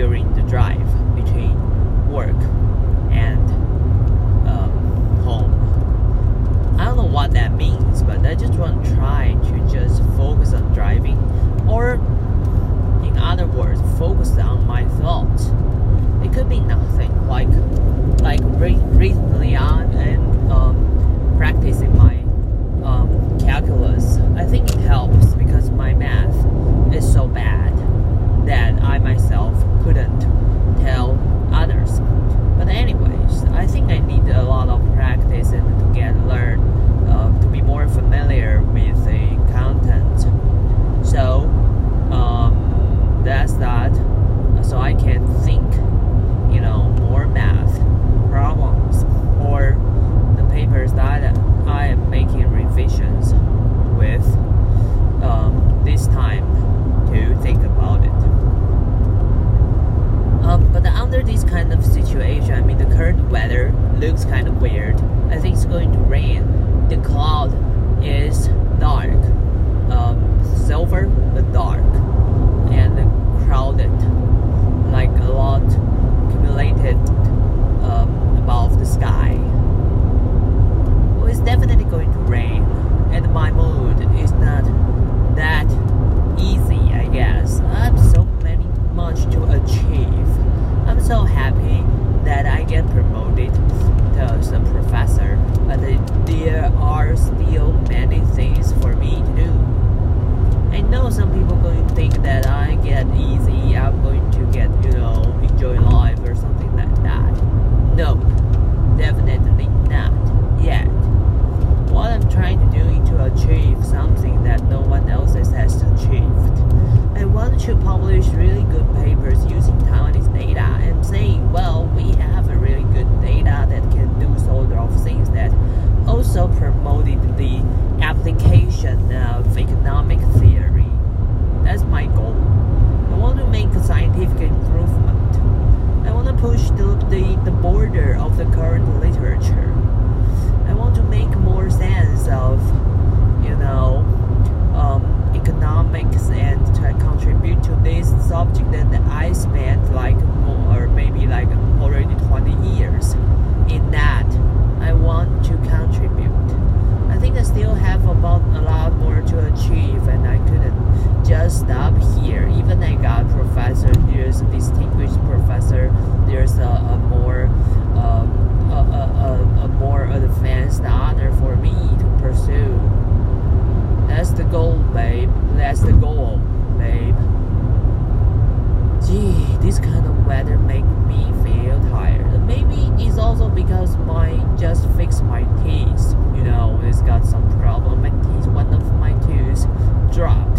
during the drive between work and um, home. I don't know what that means, but I just want to try to just focus on driving, or in other words, focus on my thoughts. It could be nothing, like like re- recently I this kind of situation, I mean, the current weather looks kind of weird. I think it's going to rain. The cloud is dark, um, silver but dark, and crowded, like a lot accumulated um, above the sky. Well, it's definitely going to rain, and my mood is not that easy. I guess I have so many much to achieve. I'm so happy that I get promoted as a professor, but there are still many things for me to do. I know some people going to think that I get easy, I'm going to get, you know, enjoy life or something like that. Nope, definitely not yet. What I'm trying to do is to achieve something that no one else has achieved. I want to publish really good papers using Taiwanese data and saying, well, we have a really good data that can do sort of things that also promoted the application of economic theory. That's my goal. I want to make a scientific improvement. I want to push the, the, the border of the current literature. I want to make more sense of, you know, um, economics and to contribute to this subject that I spent like more, or maybe like already 20 years in that. I want to contribute. I think I still have about a lot more to achieve, and I couldn't just stop here. Even I got professor, drop.